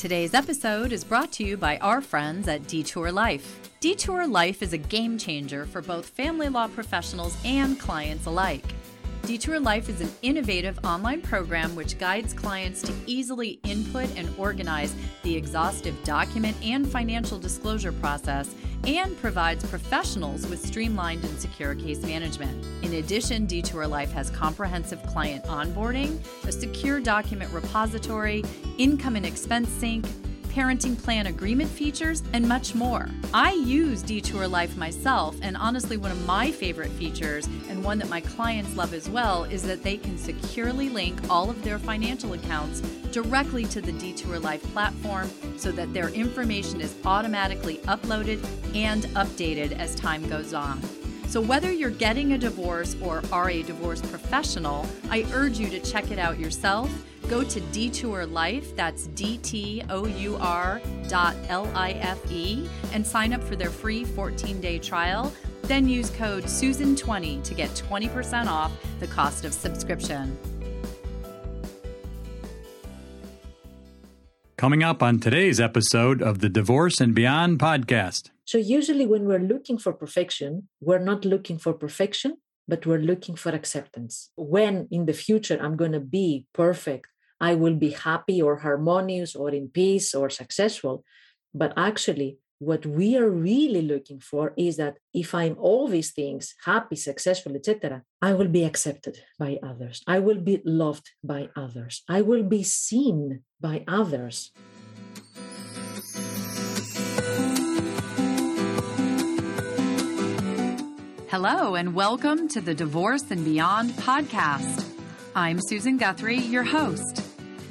Today's episode is brought to you by our friends at Detour Life. Detour Life is a game changer for both family law professionals and clients alike. Detour Life is an innovative online program which guides clients to easily input and organize the exhaustive document and financial disclosure process and provides professionals with streamlined and secure case management. In addition, Detour Life has comprehensive client onboarding, a secure document repository, income and expense sync, parenting plan agreement features, and much more. I use Detour Life myself, and honestly, one of my favorite features, and one that my clients love as well, is that they can securely link all of their financial accounts directly to the Detour Life platform so that their information is automatically uploaded and updated as time goes on. So, whether you're getting a divorce or are a divorce professional, I urge you to check it out yourself. Go to Detour Life, that's D T O U R dot L I F E, and sign up for their free 14 day trial. Then use code SUSAN20 to get 20% off the cost of subscription. Coming up on today's episode of the Divorce and Beyond podcast. So, usually, when we're looking for perfection, we're not looking for perfection, but we're looking for acceptance. When in the future I'm going to be perfect, I will be happy or harmonious or in peace or successful. But actually, what we are really looking for is that if I'm all these things, happy, successful, etc., I will be accepted by others. I will be loved by others. I will be seen by others. Hello, and welcome to the Divorce and Beyond podcast. I'm Susan Guthrie, your host.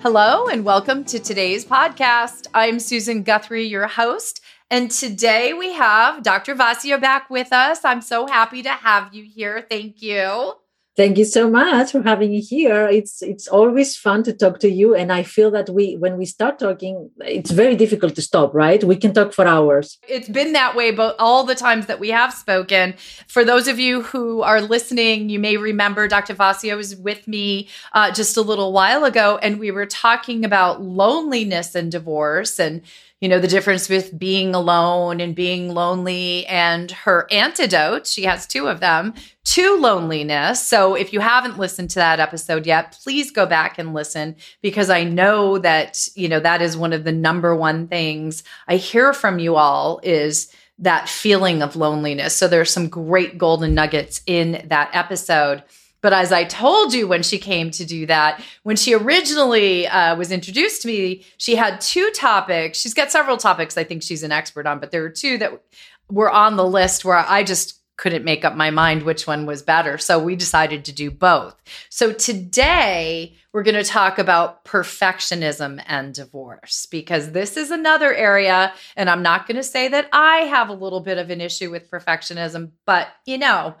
Hello, and welcome to today's podcast. I'm Susan Guthrie, your host. And today we have Dr. Vassia back with us. I'm so happy to have you here. Thank you. Thank you so much for having me here. It's it's always fun to talk to you, and I feel that we when we start talking, it's very difficult to stop. Right? We can talk for hours. It's been that way, but all the times that we have spoken. For those of you who are listening, you may remember Dr. Vassia was with me uh, just a little while ago, and we were talking about loneliness and divorce and you know, the difference with being alone and being lonely and her antidote. She has two of them to loneliness. So if you haven't listened to that episode yet, please go back and listen because I know that, you know, that is one of the number one things I hear from you all is that feeling of loneliness. So there's some great golden nuggets in that episode. But as I told you when she came to do that, when she originally uh, was introduced to me, she had two topics. She's got several topics I think she's an expert on, but there were two that were on the list where I just couldn't make up my mind which one was better. So we decided to do both. So today we're going to talk about perfectionism and divorce because this is another area. And I'm not going to say that I have a little bit of an issue with perfectionism, but you know,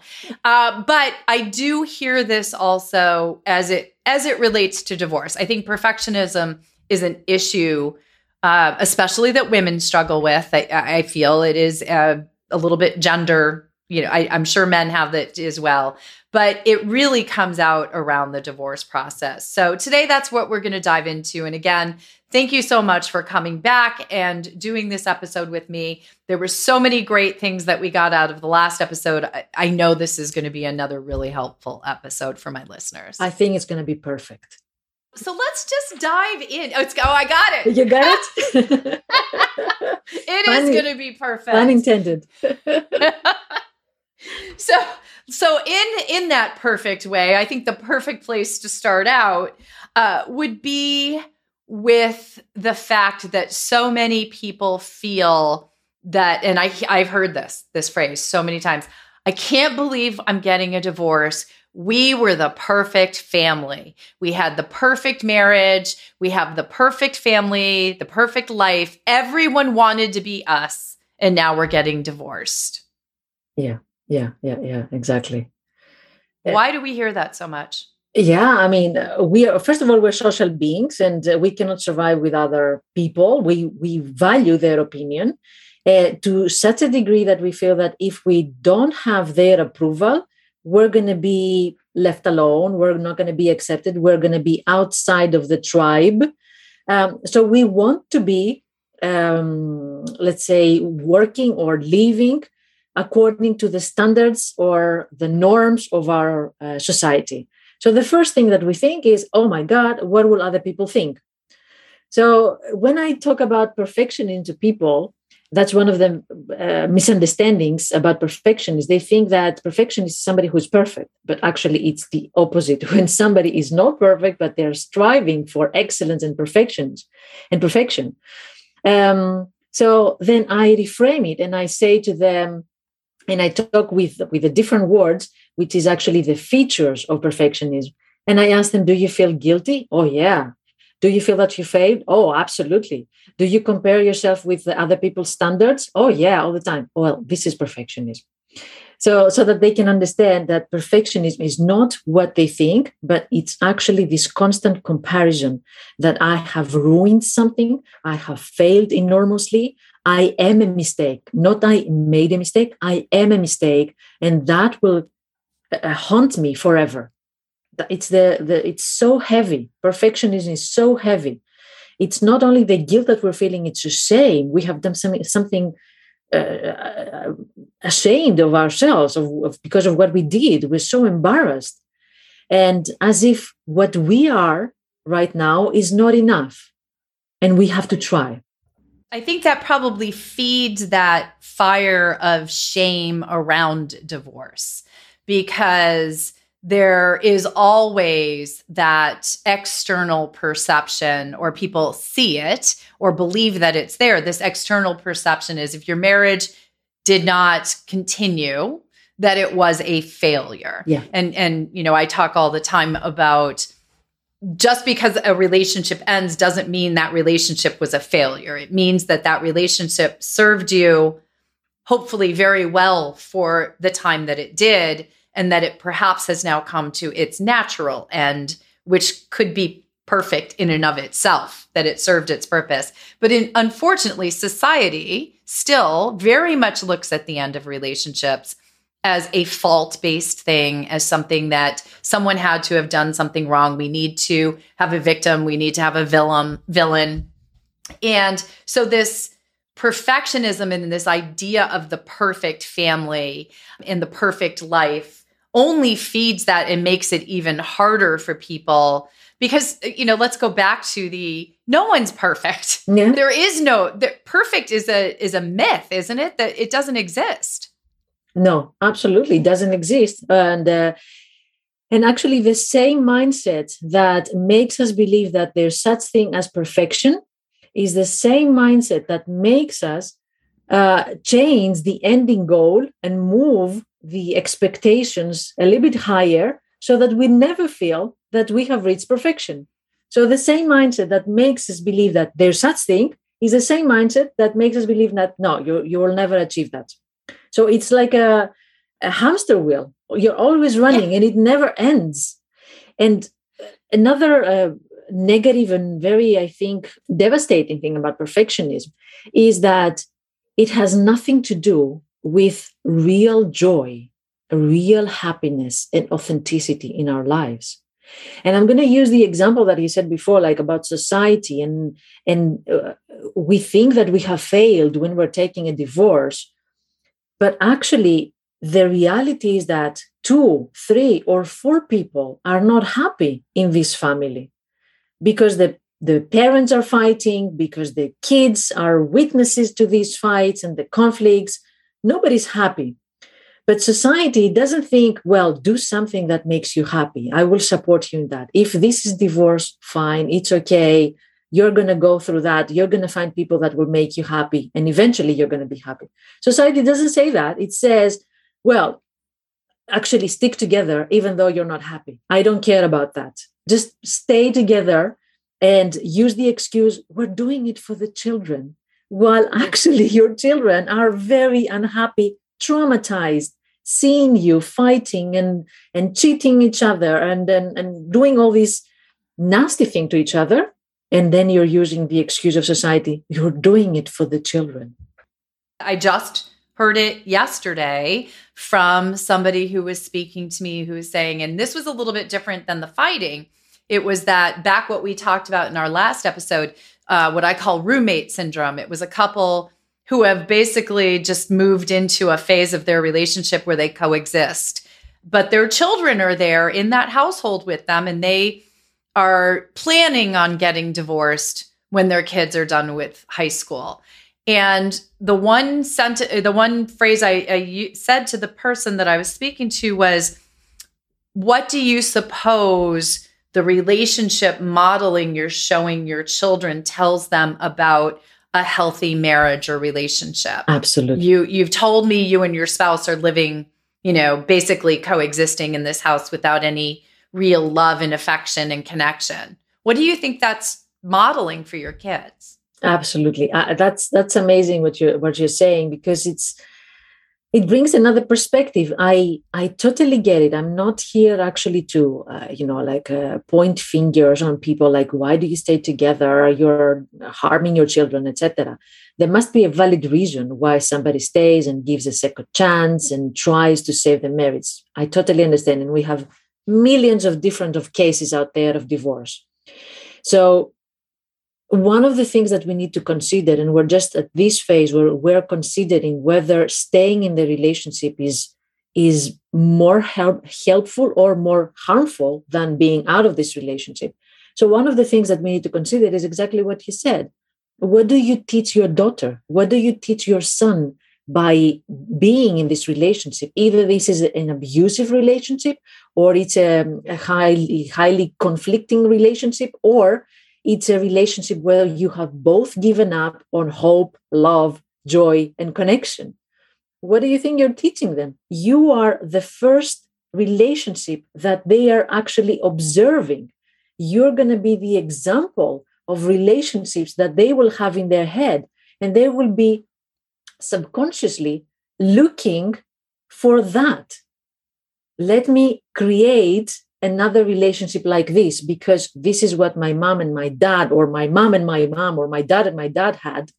uh, but I do hear this also as it as it relates to divorce. I think perfectionism is an issue, uh, especially that women struggle with. I, I feel it is uh, a little bit gender you know, I, am sure men have that as well, but it really comes out around the divorce process. So today, that's what we're going to dive into. And again, thank you so much for coming back and doing this episode with me. There were so many great things that we got out of the last episode. I, I know this is going to be another really helpful episode for my listeners. I think it's going to be perfect. So let's just dive in. Oh, it's, oh I got it. You got it? it is going to be perfect. Unintended so so in in that perfect way i think the perfect place to start out uh, would be with the fact that so many people feel that and i i've heard this this phrase so many times i can't believe i'm getting a divorce we were the perfect family. We had the perfect marriage. We have the perfect family, the perfect life. Everyone wanted to be us. And now we're getting divorced. Yeah, yeah, yeah, yeah, exactly. Why do we hear that so much? Yeah, I mean, uh, we are first of all we're social beings, and uh, we cannot survive with other people. We we value their opinion uh, to such a degree that we feel that if we don't have their approval, we're going to be left alone. We're not going to be accepted. We're going to be outside of the tribe. Um, so we want to be, um, let's say, working or living according to the standards or the norms of our uh, society. So the first thing that we think is, oh my God, what will other people think? So when I talk about perfection into people, that's one of the uh, misunderstandings about perfection is they think that perfection is somebody who's perfect but actually it's the opposite when somebody is not perfect but they're striving for excellence and perfections and perfection um, so then i reframe it and i say to them and i talk with with the different words which is actually the features of perfectionism and i ask them do you feel guilty oh yeah do you feel that you failed? Oh, absolutely. Do you compare yourself with the other people's standards? Oh, yeah, all the time. Well, this is perfectionism. So, so that they can understand that perfectionism is not what they think, but it's actually this constant comparison that I have ruined something, I have failed enormously, I am a mistake, not I made a mistake, I am a mistake, and that will uh, haunt me forever. It's the, the it's so heavy. Perfectionism is so heavy. It's not only the guilt that we're feeling it's a shame. We have done something something uh, ashamed of ourselves of, of, because of what we did. We're so embarrassed. And as if what we are right now is not enough. And we have to try I think that probably feeds that fire of shame around divorce because there is always that external perception, or people see it or believe that it's there. This external perception is if your marriage did not continue, that it was a failure. Yeah. And and you know, I talk all the time about just because a relationship ends doesn't mean that relationship was a failure. It means that that relationship served you hopefully very well for the time that it did and that it perhaps has now come to its natural end, which could be perfect in and of itself, that it served its purpose. But in, unfortunately, society still very much looks at the end of relationships as a fault based thing, as something that someone had to have done something wrong. We need to have a victim, we need to have a villain, villain. And so this perfectionism and this idea of the perfect family and the perfect life only feeds that and makes it even harder for people because you know let's go back to the no one's perfect yeah. there is no the, perfect is a is a myth isn't it that it doesn't exist no absolutely doesn't exist and uh, and actually the same mindset that makes us believe that there's such thing as perfection is the same mindset that makes us uh, change the ending goal and move the expectations a little bit higher so that we never feel that we have reached perfection. So the same mindset that makes us believe that there's such thing is the same mindset that makes us believe that no, you, you will never achieve that. So it's like a, a hamster wheel. You're always running and it never ends. And another uh, negative and very, I think, devastating thing about perfectionism is that it has nothing to do with real joy, real happiness, and authenticity in our lives. And I'm going to use the example that you said before, like about society, and and uh, we think that we have failed when we're taking a divorce, but actually, the reality is that two, three, or four people are not happy in this family because the the parents are fighting because the kids are witnesses to these fights and the conflicts nobody's happy. But society doesn't think, well, do something that makes you happy. I will support you in that. If this is divorce, fine, it's okay. You're going to go through that. You're going to find people that will make you happy. And eventually you're going to be happy. Society doesn't say that. It says, well, actually stick together even though you're not happy. I don't care about that. Just stay together and use the excuse we're doing it for the children while actually your children are very unhappy traumatized seeing you fighting and and cheating each other and and, and doing all these nasty thing to each other and then you're using the excuse of society. You're doing it for the children. I just heard it yesterday from somebody who was speaking to me who was saying and this was a little bit different than the fighting. It was that back what we talked about in our last episode, uh, what I call roommate syndrome. It was a couple who have basically just moved into a phase of their relationship where they coexist, but their children are there in that household with them and they are planning on getting divorced when their kids are done with high school. And the one sent the one phrase I, I said to the person that I was speaking to was, "What do you suppose the relationship modeling you're showing your children tells them about a healthy marriage or relationship. Absolutely. You you've told me you and your spouse are living, you know, basically coexisting in this house without any real love and affection and connection. What do you think that's modeling for your kids? Absolutely. Uh, that's that's amazing what you what you're saying because it's it brings another perspective i i totally get it i'm not here actually to uh, you know like uh, point fingers on people like why do you stay together you're harming your children etc there must be a valid reason why somebody stays and gives a second chance and tries to save the marriage i totally understand and we have millions of different of cases out there of divorce so one of the things that we need to consider, and we're just at this phase where we're considering whether staying in the relationship is is more help, helpful or more harmful than being out of this relationship. So one of the things that we need to consider is exactly what he said. What do you teach your daughter? What do you teach your son by being in this relationship? Either this is an abusive relationship, or it's a, a highly highly conflicting relationship, or it's a relationship where you have both given up on hope, love, joy, and connection. What do you think you're teaching them? You are the first relationship that they are actually observing. You're going to be the example of relationships that they will have in their head, and they will be subconsciously looking for that. Let me create another relationship like this because this is what my mom and my dad or my mom and my mom or my dad and my dad had.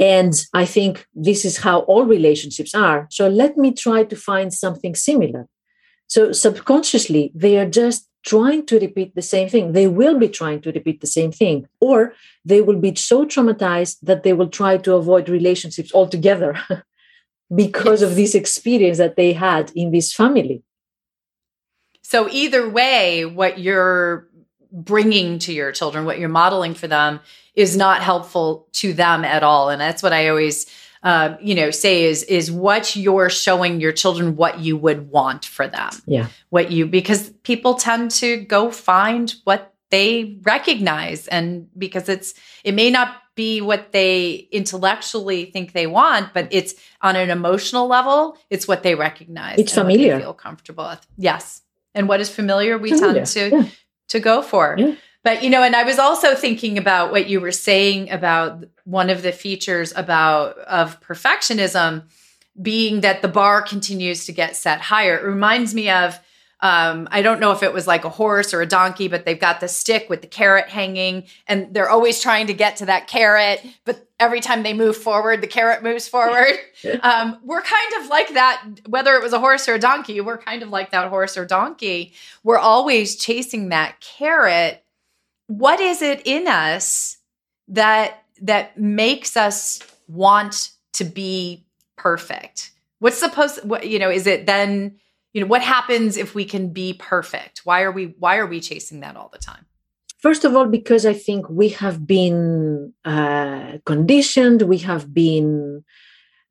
And i think this is how all relationships are. So let me try to find something similar. So subconsciously they are just trying to repeat the same thing they will be trying to repeat the same thing or they will be so traumatized that they will try to avoid relationships altogether because yes. of this experience that they had in this family so either way, what you're bringing to your children, what you're modeling for them is not helpful to them at all. And that's what I always, uh, you know, say is, is what you're showing your children what you would want for them. Yeah. What you, because people tend to go find what they recognize and because it's, it may not be what they intellectually think they want, but it's on an emotional level, it's what they recognize. It's familiar. feel comfortable with. Yes and what is familiar we familiar. tend to yeah. to go for yeah. But you know and i was also thinking about what you were saying about one of the features about of perfectionism being that the bar continues to get set higher it reminds me of um, I don't know if it was like a horse or a donkey, but they've got the stick with the carrot hanging, and they're always trying to get to that carrot. But every time they move forward, the carrot moves forward. um, we're kind of like that, whether it was a horse or a donkey, we're kind of like that horse or donkey. We're always chasing that carrot. What is it in us that that makes us want to be perfect? What's supposed what you know, is it then you know what happens if we can be perfect why are we why are we chasing that all the time first of all because i think we have been uh, conditioned we have been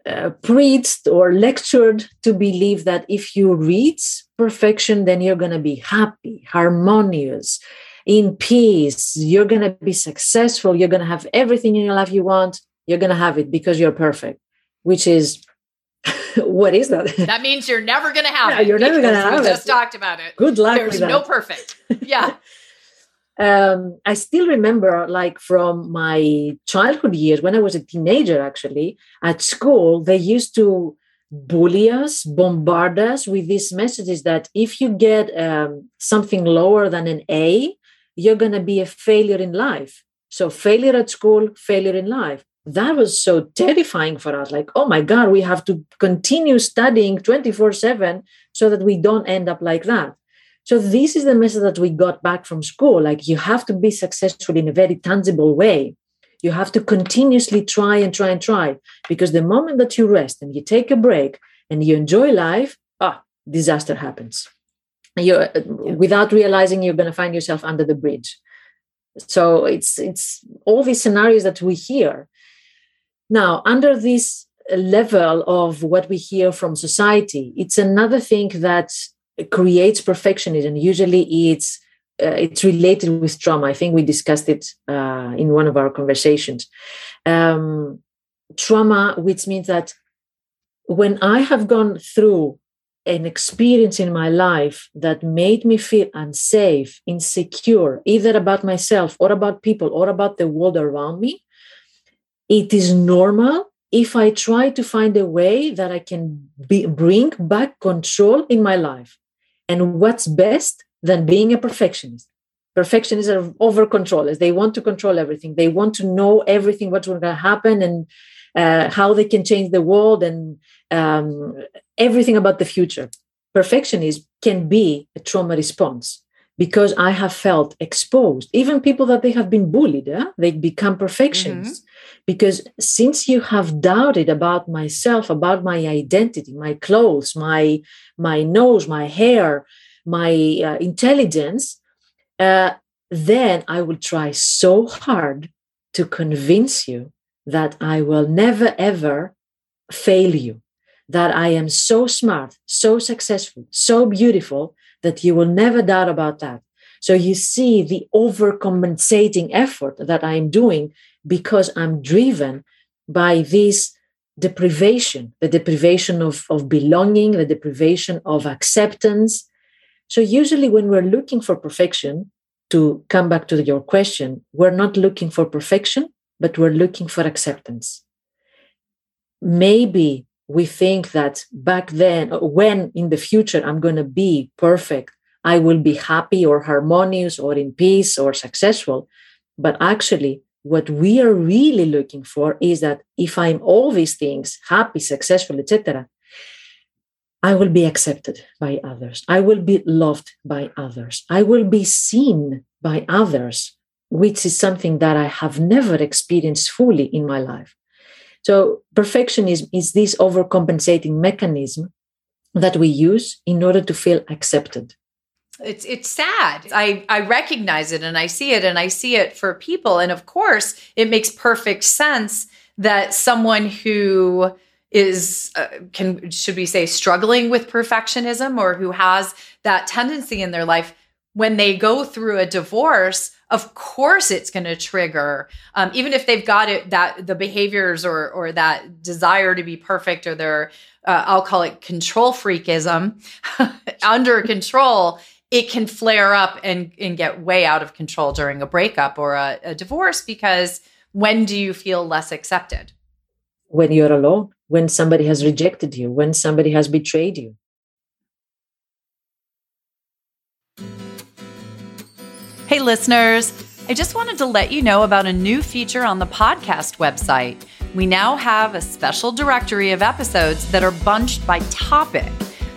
uh, preached or lectured to believe that if you reach perfection then you're going to be happy harmonious in peace you're going to be successful you're going to have everything in your life you want you're going to have it because you're perfect which is what is that? That means you're never going to have No, it. you're never gonna because have we it. just talked about it. Good luck There's no perfect. Yeah. um, I still remember, like from my childhood years, when I was a teenager, actually, at school, they used to bully us, bombard us with these messages that if you get um, something lower than an A, you're going to be a failure in life. So, failure at school, failure in life. That was so terrifying for us. Like, oh my God, we have to continue studying 24 7 so that we don't end up like that. So this is the message that we got back from school. Like you have to be successful in a very tangible way. You have to continuously try and try and try. Because the moment that you rest and you take a break and you enjoy life, ah, disaster happens. You without realizing you're going to find yourself under the bridge. So it's it's all these scenarios that we hear. Now, under this level of what we hear from society, it's another thing that creates perfectionism. Usually, it's uh, it's related with trauma. I think we discussed it uh, in one of our conversations. Um, trauma, which means that when I have gone through an experience in my life that made me feel unsafe, insecure, either about myself or about people or about the world around me, it is normal if I try to find a way that I can be, bring back control in my life. And what's best than being a perfectionist? Perfectionists are over controllers. They want to control everything. They want to know everything, what's going to happen, and uh, how they can change the world, and um, everything about the future. Perfectionism can be a trauma response because I have felt exposed. Even people that they have been bullied, eh? they become perfectionists. Because since you have doubted about myself, about my identity, my clothes, my my nose, my hair, my uh, intelligence, uh, then I will try so hard to convince you that I will never ever fail you, that I am so smart, so successful, so beautiful that you will never doubt about that. So you see the overcompensating effort that I'm doing because I'm driven by this deprivation, the deprivation of, of belonging, the deprivation of acceptance. So, usually, when we're looking for perfection, to come back to your question, we're not looking for perfection, but we're looking for acceptance. Maybe we think that back then, uh, when in the future I'm going to be perfect, I will be happy or harmonious or in peace or successful. But actually, what we are really looking for is that if I'm all these things, happy, successful, etc., I will be accepted by others. I will be loved by others. I will be seen by others, which is something that I have never experienced fully in my life. So, perfectionism is this overcompensating mechanism that we use in order to feel accepted. It's it's sad. I I recognize it and I see it and I see it for people and of course it makes perfect sense that someone who is uh, can should we say struggling with perfectionism or who has that tendency in their life when they go through a divorce of course it's going to trigger um, even if they've got it that the behaviors or or that desire to be perfect or their uh, i'll call it control freakism under control it can flare up and, and get way out of control during a breakup or a, a divorce because when do you feel less accepted When you're alone, when somebody has rejected you, when somebody has betrayed you. Hey, listeners, I just wanted to let you know about a new feature on the podcast website. We now have a special directory of episodes that are bunched by topic.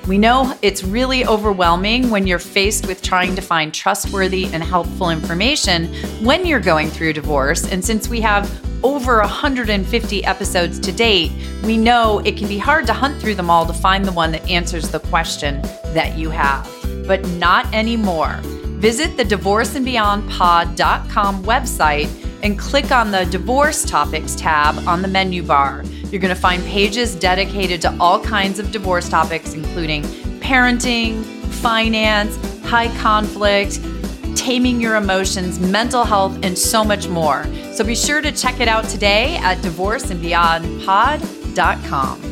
We know it's really overwhelming when you're faced with trying to find trustworthy and helpful information when you're going through divorce. And since we have over 150 episodes to date, we know it can be hard to hunt through them all to find the one that answers the question that you have. But not anymore. Visit the divorceandbeyondpod.com website and click on the divorce topics tab on the menu bar. You're going to find pages dedicated to all kinds of divorce topics, including parenting, finance, high conflict, taming your emotions, mental health, and so much more. So be sure to check it out today at divorceandbeyondpod.com.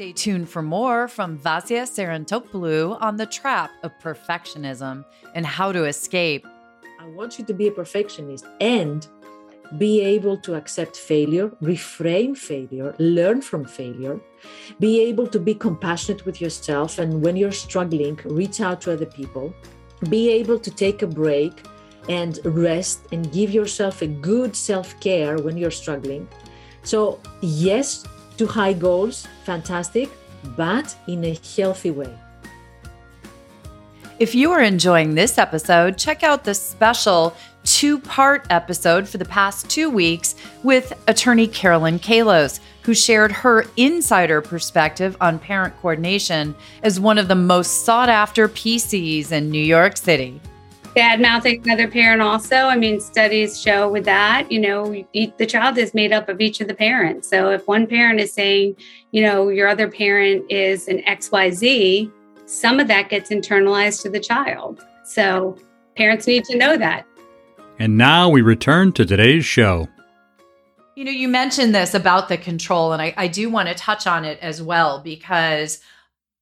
Stay tuned for more from Vassia Sarantopoulou on the trap of perfectionism and how to escape. I want you to be a perfectionist and be able to accept failure, reframe failure, learn from failure, be able to be compassionate with yourself. And when you're struggling, reach out to other people, be able to take a break and rest and give yourself a good self care when you're struggling. So, yes to high goals, fantastic, but in a healthy way. If you are enjoying this episode, check out the special two part episode for the past two weeks with attorney Carolyn Kalos, who shared her insider perspective on parent coordination as one of the most sought after PCs in New York City. Bad mouthing another parent, also. I mean, studies show with that, you know, the child is made up of each of the parents. So if one parent is saying, you know, your other parent is an XYZ, some of that gets internalized to the child. So parents need to know that. And now we return to today's show. You know, you mentioned this about the control, and I, I do want to touch on it as well because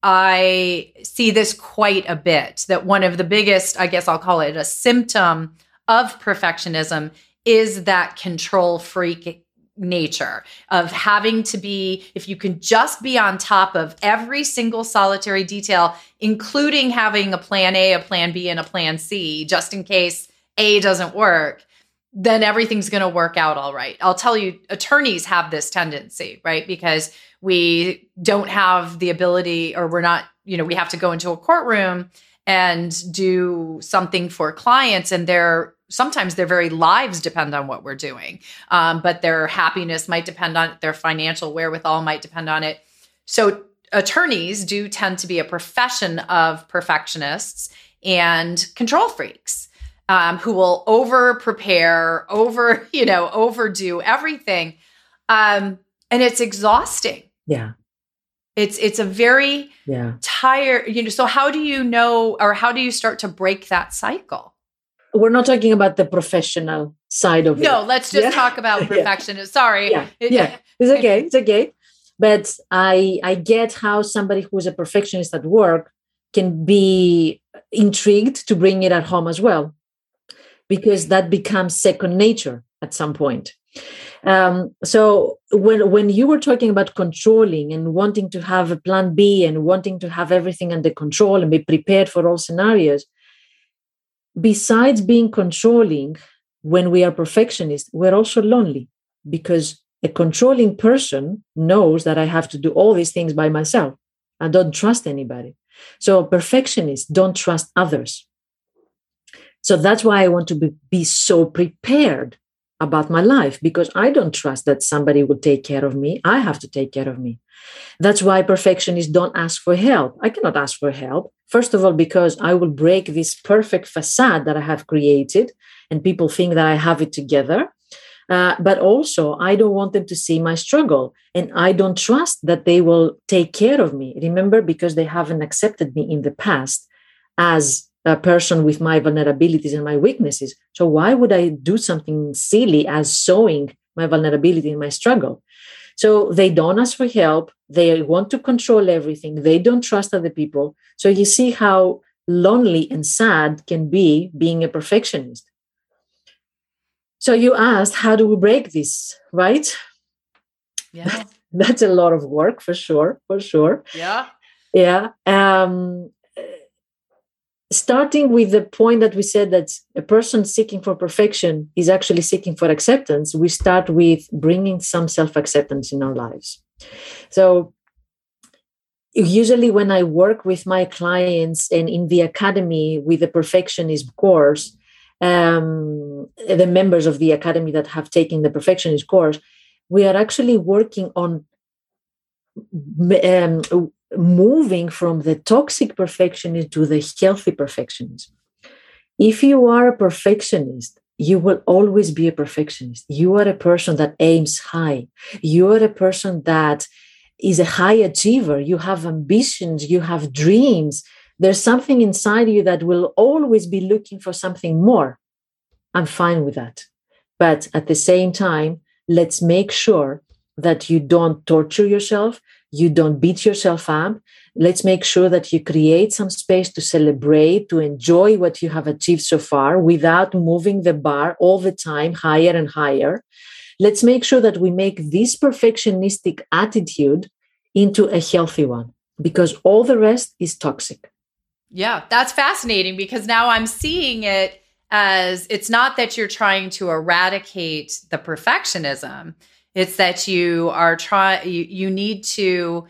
I see this quite a bit. That one of the biggest, I guess I'll call it a symptom of perfectionism is that control freak nature of having to be, if you can just be on top of every single solitary detail, including having a plan A, a plan B, and a plan C, just in case A doesn't work, then everything's going to work out all right. I'll tell you, attorneys have this tendency, right? Because we don't have the ability, or we're not, you know, we have to go into a courtroom and do something for clients, and their sometimes their very lives depend on what we're doing, um, but their happiness might depend on it, their financial wherewithal might depend on it. So attorneys do tend to be a profession of perfectionists and control freaks um, who will over prepare, over, you know, overdo everything. Um, and it's exhausting. Yeah. It's it's a very yeah. tired, you know. So how do you know or how do you start to break that cycle? We're not talking about the professional side of no, it. No, let's just yeah. talk about perfectionism. yeah. Sorry. Yeah. yeah. It's okay. It's okay. But I I get how somebody who's a perfectionist at work can be intrigued to bring it at home as well because that becomes second nature at some point. Um, so when when you were talking about controlling and wanting to have a plan B and wanting to have everything under control and be prepared for all scenarios, besides being controlling, when we are perfectionists, we're also lonely because a controlling person knows that I have to do all these things by myself. I don't trust anybody. So perfectionists don't trust others. So that's why I want to be, be so prepared about my life because I don't trust that somebody will take care of me. I have to take care of me. That's why perfectionists don't ask for help. I cannot ask for help. First of all, because I will break this perfect facade that I have created, and people think that I have it together. Uh, but also, I don't want them to see my struggle, and I don't trust that they will take care of me. Remember, because they haven't accepted me in the past as a person with my vulnerabilities and my weaknesses. So why would I do something silly as showing my vulnerability and my struggle? So they don't ask for help. They want to control everything. They don't trust other people. So you see how lonely and sad can be being a perfectionist. So you asked, how do we break this, right? Yeah. That's a lot of work for sure, for sure. Yeah. Yeah. Um, starting with the point that we said that a person seeking for perfection is actually seeking for acceptance, we start with bringing some self acceptance in our lives. So, usually, when I work with my clients and in the academy with the perfectionist course, um, the members of the academy that have taken the perfectionist course, we are actually working on um, moving from the toxic perfectionism to the healthy perfectionism. If you are a perfectionist, you will always be a perfectionist. You are a person that aims high. You are a person that is a high achiever. You have ambitions, you have dreams. There's something inside you that will always be looking for something more. I'm fine with that. But at the same time, let's make sure that you don't torture yourself, you don't beat yourself up. Let's make sure that you create some space to celebrate, to enjoy what you have achieved so far without moving the bar all the time higher and higher. Let's make sure that we make this perfectionistic attitude into a healthy one because all the rest is toxic. Yeah, that's fascinating because now I'm seeing it as it's not that you're trying to eradicate the perfectionism it's that you are trying you, you need to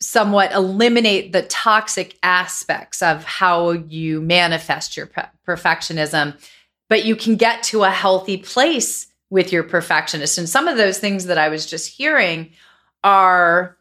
somewhat eliminate the toxic aspects of how you manifest your perfectionism. But you can get to a healthy place with your perfectionist. And some of those things that i was just hearing are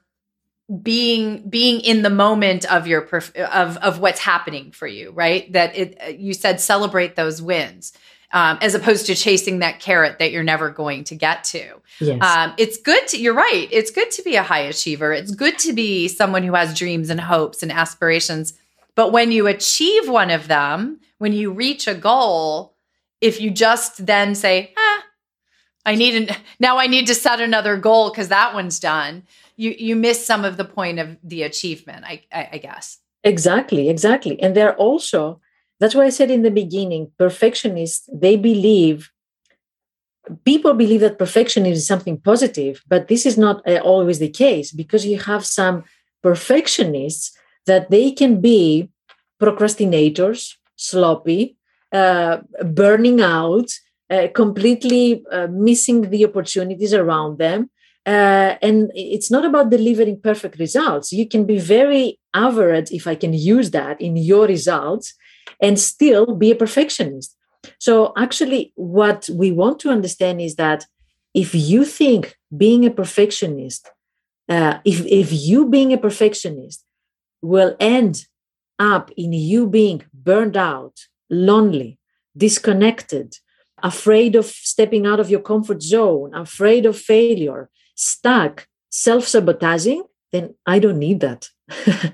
being being in the moment of your perf- of of what's happening for you right? That it you said celebrate those wins um, as opposed to chasing that carrot that you're never going to get to. Yes. um, it's good to you're right. It's good to be a high achiever. It's good to be someone who has dreams and hopes and aspirations. But when you achieve one of them when you reach a goal if you just then say ah i need an now i need to set another goal because that one's done you you miss some of the point of the achievement i i, I guess. Exactly exactly. And they're also that's why i said in the beginning perfectionists they believe people believe that perfection is something positive but this is not uh, always the case because you have some perfectionists that they can be procrastinators sloppy uh, burning out uh, completely uh, missing the opportunities around them uh, and it's not about delivering perfect results. You can be very average, if I can use that, in your results and still be a perfectionist. So, actually, what we want to understand is that if you think being a perfectionist, uh, if, if you being a perfectionist will end up in you being burned out, lonely, disconnected, afraid of stepping out of your comfort zone, afraid of failure, stuck self sabotaging, then I don't need that.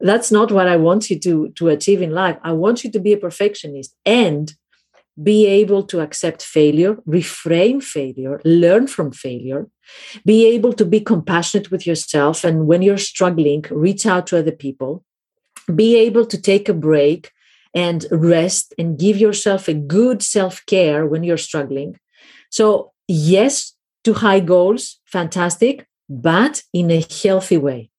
That's not what I want you to, to achieve in life. I want you to be a perfectionist and be able to accept failure, reframe failure, learn from failure, be able to be compassionate with yourself. And when you're struggling, reach out to other people, be able to take a break and rest and give yourself a good self care when you're struggling. So, yes, to high goals, fantastic, but in a healthy way.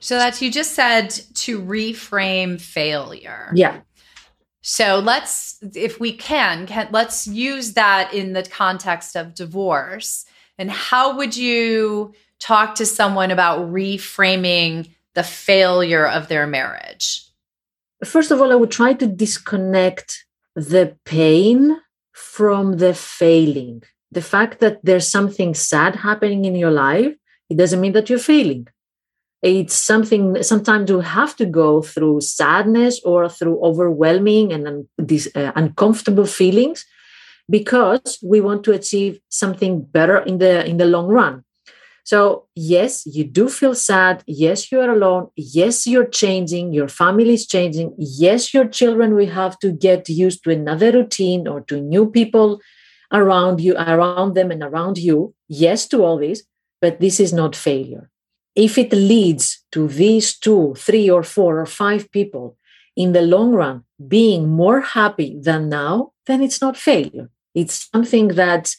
So that you just said to reframe failure. Yeah. So let's, if we can, can let's use that in the context of divorce. And how would you talk to someone about reframing the failure of their marriage? First of all, I would try to disconnect the pain from the failing the fact that there's something sad happening in your life, it doesn't mean that you're failing. It's something sometimes you have to go through sadness or through overwhelming and these uh, uncomfortable feelings because we want to achieve something better in the in the long run. So, yes, you do feel sad. Yes, you are alone. Yes, you're changing. Your family is changing. Yes, your children will have to get used to another routine or to new people around you, around them, and around you. Yes to all this, but this is not failure. If it leads to these two, three, or four, or five people in the long run being more happy than now, then it's not failure. It's something that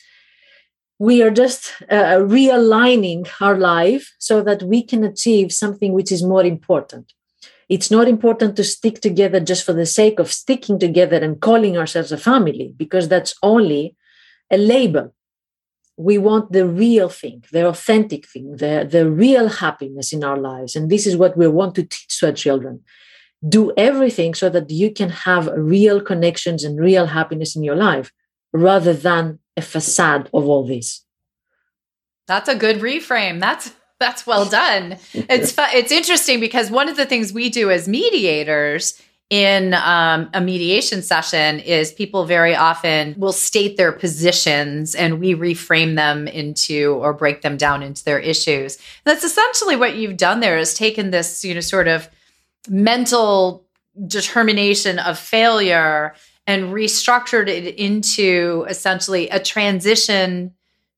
we are just uh, realigning our life so that we can achieve something which is more important. It's not important to stick together just for the sake of sticking together and calling ourselves a family, because that's only a label. We want the real thing, the authentic thing, the, the real happiness in our lives. And this is what we want to teach to our children. Do everything so that you can have real connections and real happiness in your life rather than a facade of all this. That's a good reframe. That's that's well done. It's it's interesting because one of the things we do as mediators in um, a mediation session is people very often will state their positions and we reframe them into or break them down into their issues. And that's essentially what you've done there is taken this, you know, sort of mental determination of failure and restructured it into essentially a transition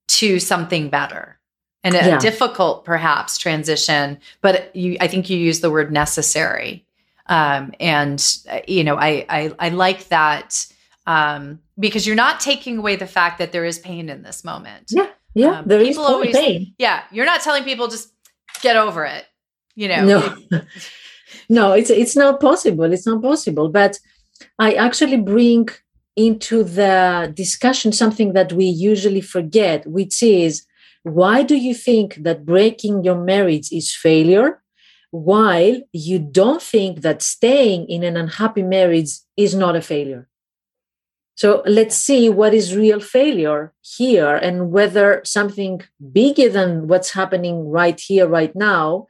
to something better. and a yeah. difficult perhaps transition but you i think you use the word necessary um, and uh, you know I, I i like that um, because you're not taking away the fact that there is pain in this moment. Yeah yeah um, there is always, pain. Yeah you're not telling people just get over it you know. No. No it's it's not possible it's not possible but i actually bring into the discussion something that we usually forget which is why do you think that breaking your marriage is failure while you don't think that staying in an unhappy marriage is not a failure? So let's see what is real failure here and whether something bigger than what's happening right here, right now,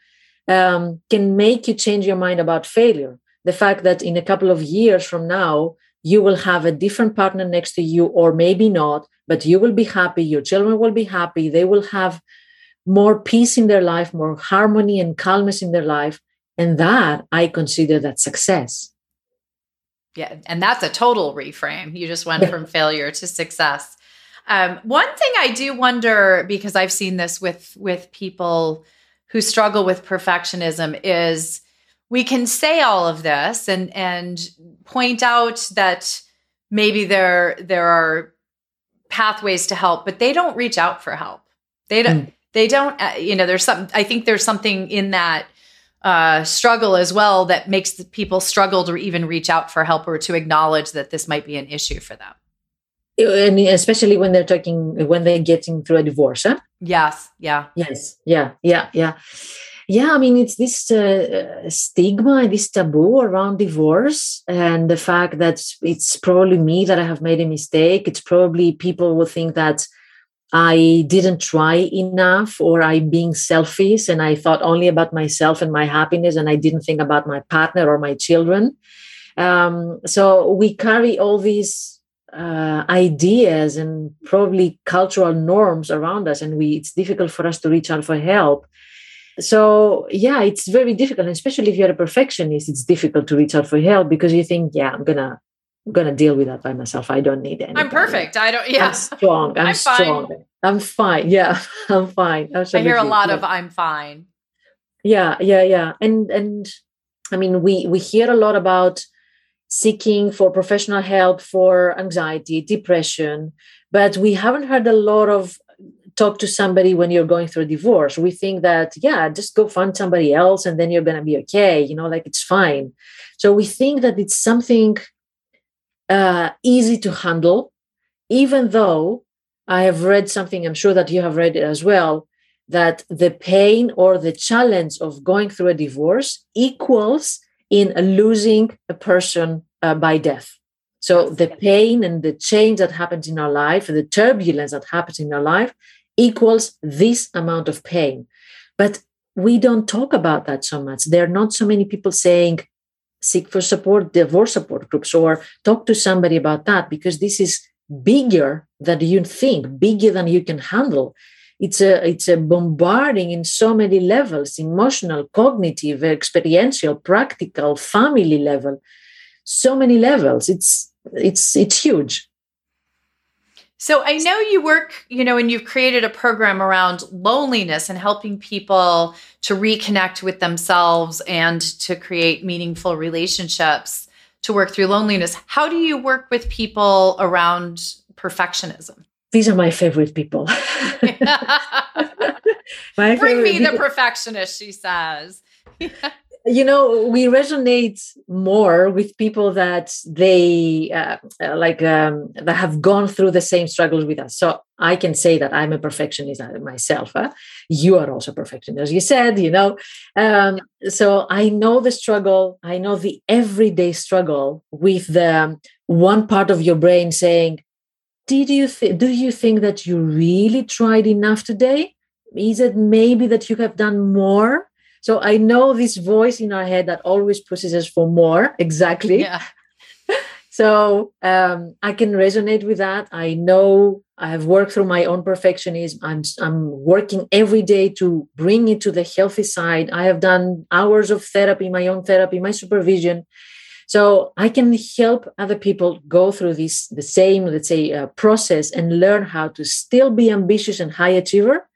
um, can make you change your mind about failure. The fact that in a couple of years from now, you will have a different partner next to you, or maybe not, but you will be happy, your children will be happy, they will have more peace in their life, more harmony and calmness in their life. And that I consider that success. Yeah, and that's a total reframe. You just went from failure to success. Um, one thing I do wonder, because I've seen this with with people who struggle with perfectionism, is we can say all of this and and point out that maybe there there are pathways to help but they don't reach out for help they don't mm. They don't uh, you know there's some i think there's something in that uh, struggle as well that makes people struggle to even reach out for help or to acknowledge that this might be an issue for them. And especially when they're talking when they're getting through a divorce huh? yes yeah. Yes yeah yeah yeah. Yeah i mean it's this uh, stigma this taboo around divorce and the fact that it's probably me that i have made a mistake. It's probably people will think that i didn't try enough or i'm being selfish and i thought only about myself and my happiness and i didn't think about my partner or my children. Um, so we carry all these uh, ideas and probably cultural norms around us and we it's difficult for us to reach out for help. So yeah it's very difficult especially if you're a perfectionist it's difficult to reach out for help because you think yeah i'm gonna I'm gonna deal with that by myself i don't need it i'm perfect i don't yeah i'm strong i'm, I'm strong fine. i'm fine yeah i'm fine Absolutely. i hear a lot yeah. of i'm fine yeah yeah yeah and and i mean we we hear a lot about seeking for professional help for anxiety depression but we haven't heard a lot of talk to somebody when you're going through a divorce. We think that, yeah, just go find somebody else and then you're going to be okay, you know, like it's fine. So we think that it's something uh, easy to handle, even though I have read something, I'm sure that you have read it as well, that the pain or the challenge of going through a divorce equals in losing a person uh, by death. So the pain and the change that happens in our life, the turbulence that happens in our life, equals this amount of pain. But we don't talk about that so much. There are not so many people saying, seek for support, divorce support groups, or talk to somebody about that because this is bigger than you think, bigger than you can handle. It's a it's a bombarding in so many levels: emotional, cognitive, experiential, practical, family level, so many levels. It's it's it's huge. So I know you work, you know, and you've created a program around loneliness and helping people to reconnect with themselves and to create meaningful relationships to work through loneliness. How do you work with people around perfectionism? These are my favorite people. my Bring me the perfectionist, she says. you know we resonate more with people that they uh, uh, like um, that have gone through the same struggles with us. So i can say that i'm a perfectionist myself huh? you are also perfectionist as you said you know. Um, so i know the struggle i know the everyday struggle with the one part of your brain saying did you th- do you think that you really tried enough today? Is it maybe that you have done more so I know this voice in our head that always pushes us for more. Exactly. Yeah. so um, I can resonate with that. I know I have worked through my own perfectionism. I'm I'm working every day to bring it to the healthy side. I have done hours of therapy, my own therapy, my supervision. So I can help other people go through this the same, let's say, uh, process and learn how to still be ambitious and high achiever,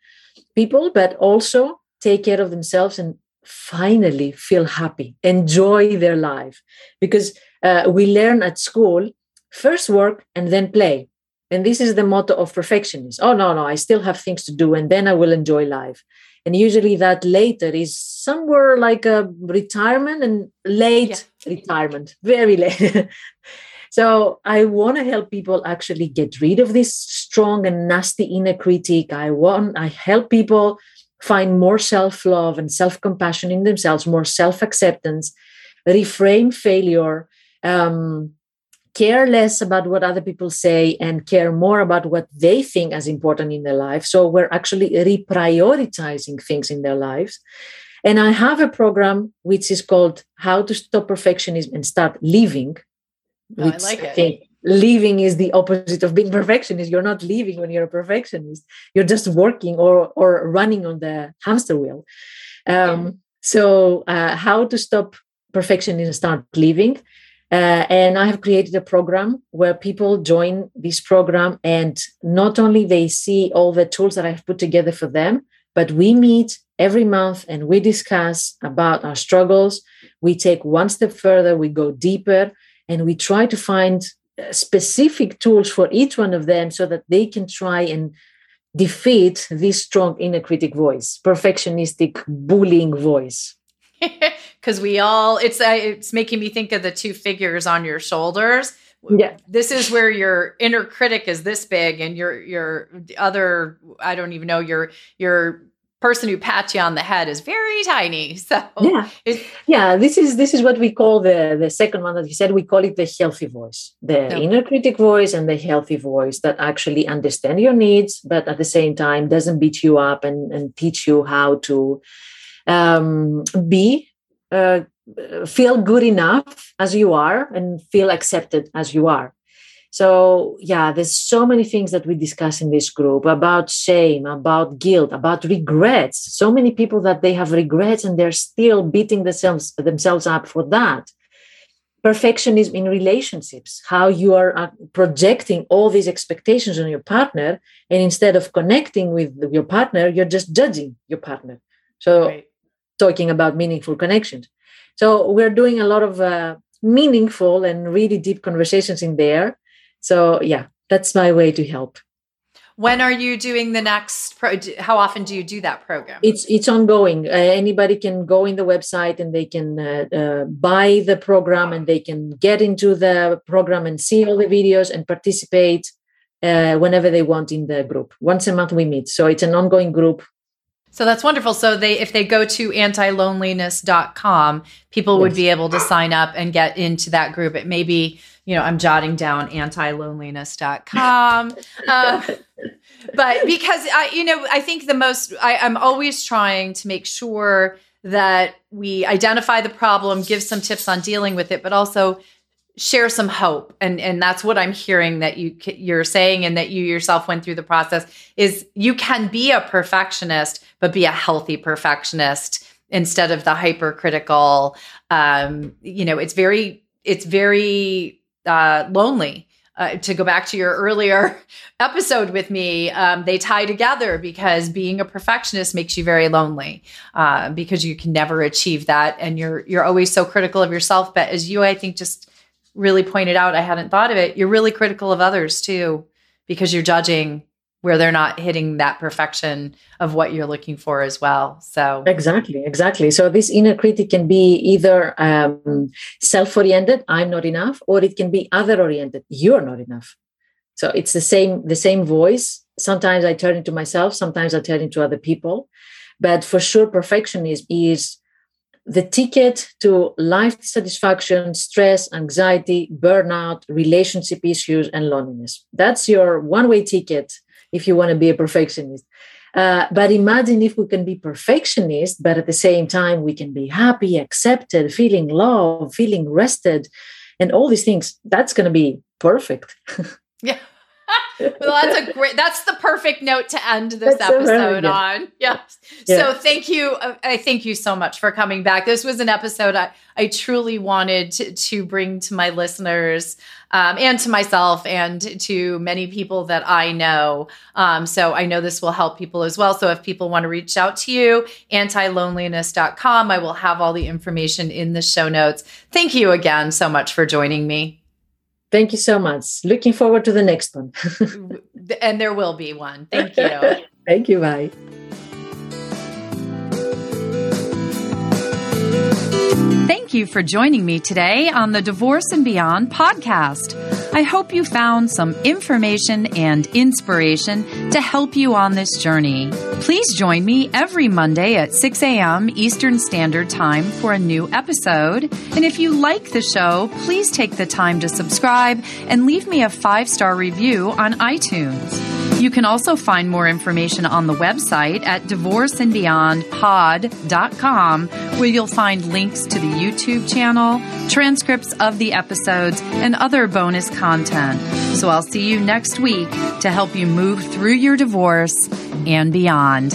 people, but also take care of themselves and finally feel happy, enjoy their life. Because uh, we learn at school first work and then play. And this is the motto of perfectionists. Oh, no, no, I still have things to do and then I will enjoy life. And usually that later is somewhere like a retirement and late yeah. retirement, very late. so I want to help people actually get rid of this strong and nasty inner critic. I want, I help people find more self love and self compassion in themselves, more self acceptance, reframe failure, um, care less about what other people say, and care more about what they think as important in their life. So we're actually reprioritizing things in their lives. And I have a program which is called How to Stop Perfectionism and Start Living. Oh, I like it. I think living is the opposite of being perfectionist. You're not living when you're a perfectionist. You're just working or or running on the hamster wheel. Um, so uh, how to stop perfectionism and start living uh, and i have created a program where people join this program and not only they see all the tools that i've put together for them but we meet every month and we discuss about our struggles. We take one step further we go deeper and we try to find specific tools for each one of them so that they can try and defeat this strong inner critic voice perfectionistic bullying voice. Because we all it's uh, it's making me think of the two figures on your shoulders. Yeah. this is where your inner critic is this big and your your other i don't even know your your person who pats you on the head is very tiny. So yeah, yeah. This is this is what we call the the second one that you said. We call it the healthy voice, the inner critic voice, and the healthy voice that actually understand your needs, but at the same time doesn't beat you up and and teach you how to um, be. Uh, feel good enough as you are and feel accepted as you are so, yeah, there's so many things that we discuss in this group about shame, about guilt, about regrets. So many people that they have regrets and they're still beating themselves themselves up for that. Perfectionism in relationships, how you are uh, projecting all these expectations on your partner, and instead of connecting with your partner, you're just judging your partner. So, right. talking about meaningful connections. So, we're doing a lot of uh, meaningful and really deep conversations in there so yeah, that's my way to help. When are you doing the next? Pro- how often do you do that program? It's it's ongoing. Uh, anybody can go in the website and they can uh, uh, buy the program and they can get into the program and see all the videos and participate uh, whenever they want in the group. Once a month we meet, so it's an ongoing group. So that's wonderful. So they if they go to antiloneliness.com, people yes. would be able to sign up and get into that group. It may be you know, I'm jotting down antiloneliness.com. uh, but because I, you know, I think the most, I, I'm always trying to make sure that we identify the problem, give some tips on dealing with it, but also share some hope and and that's what i'm hearing that you you're saying and that you yourself went through the process is you can be a perfectionist but be a healthy perfectionist instead of the hypercritical um you know it's very it's very uh, lonely. Uh, to go back to your earlier episode with me, um, they tie together because being a perfectionist makes you very lonely uh, because you can never achieve that, and you're you're always so critical of yourself. But as you, I think, just really pointed out, I hadn't thought of it. You're really critical of others too because you're judging where they're not hitting that perfection of what you're looking for as well. So exactly, exactly. So this inner critic can be either um, self-oriented, I'm not enough, or it can be other-oriented, you're not enough. So it's the same the same voice. Sometimes I turn into myself, sometimes I turn into other people, but for sure, perfectionism is the ticket to life dissatisfaction, stress, anxiety, burnout, relationship issues, and loneliness. That's your one way ticket if you want to be a perfectionist. Uh, but imagine if we can be perfectionist, but at the same time we can be happy, accepted, feeling love, feeling rested, and all these things. That's going to be perfect. yeah. well, that's a great. That's the perfect note to end this that's episode on. Yes. Yeah. So thank you. Uh, I thank you so much for coming back. This was an episode I I truly wanted to, to bring to my listeners um, and to myself and to many people that I know. Um, so I know this will help people as well. So if people want to reach out to you, antiloneliness.com, I will have all the information in the show notes. Thank you again so much for joining me. Thank you so much. Looking forward to the next one. and there will be one. Thank you. Thank you. Bye. Thank you for joining me today on the Divorce and Beyond podcast. I hope you found some information and inspiration to help you on this journey. Please join me every Monday at 6 a.m. Eastern Standard Time for a new episode. And if you like the show, please take the time to subscribe and leave me a five star review on iTunes. You can also find more information on the website at divorceandbeyondpod.com, where you'll find links to the YouTube channel, transcripts of the episodes, and other bonus content. So I'll see you next week to help you move through your divorce and beyond.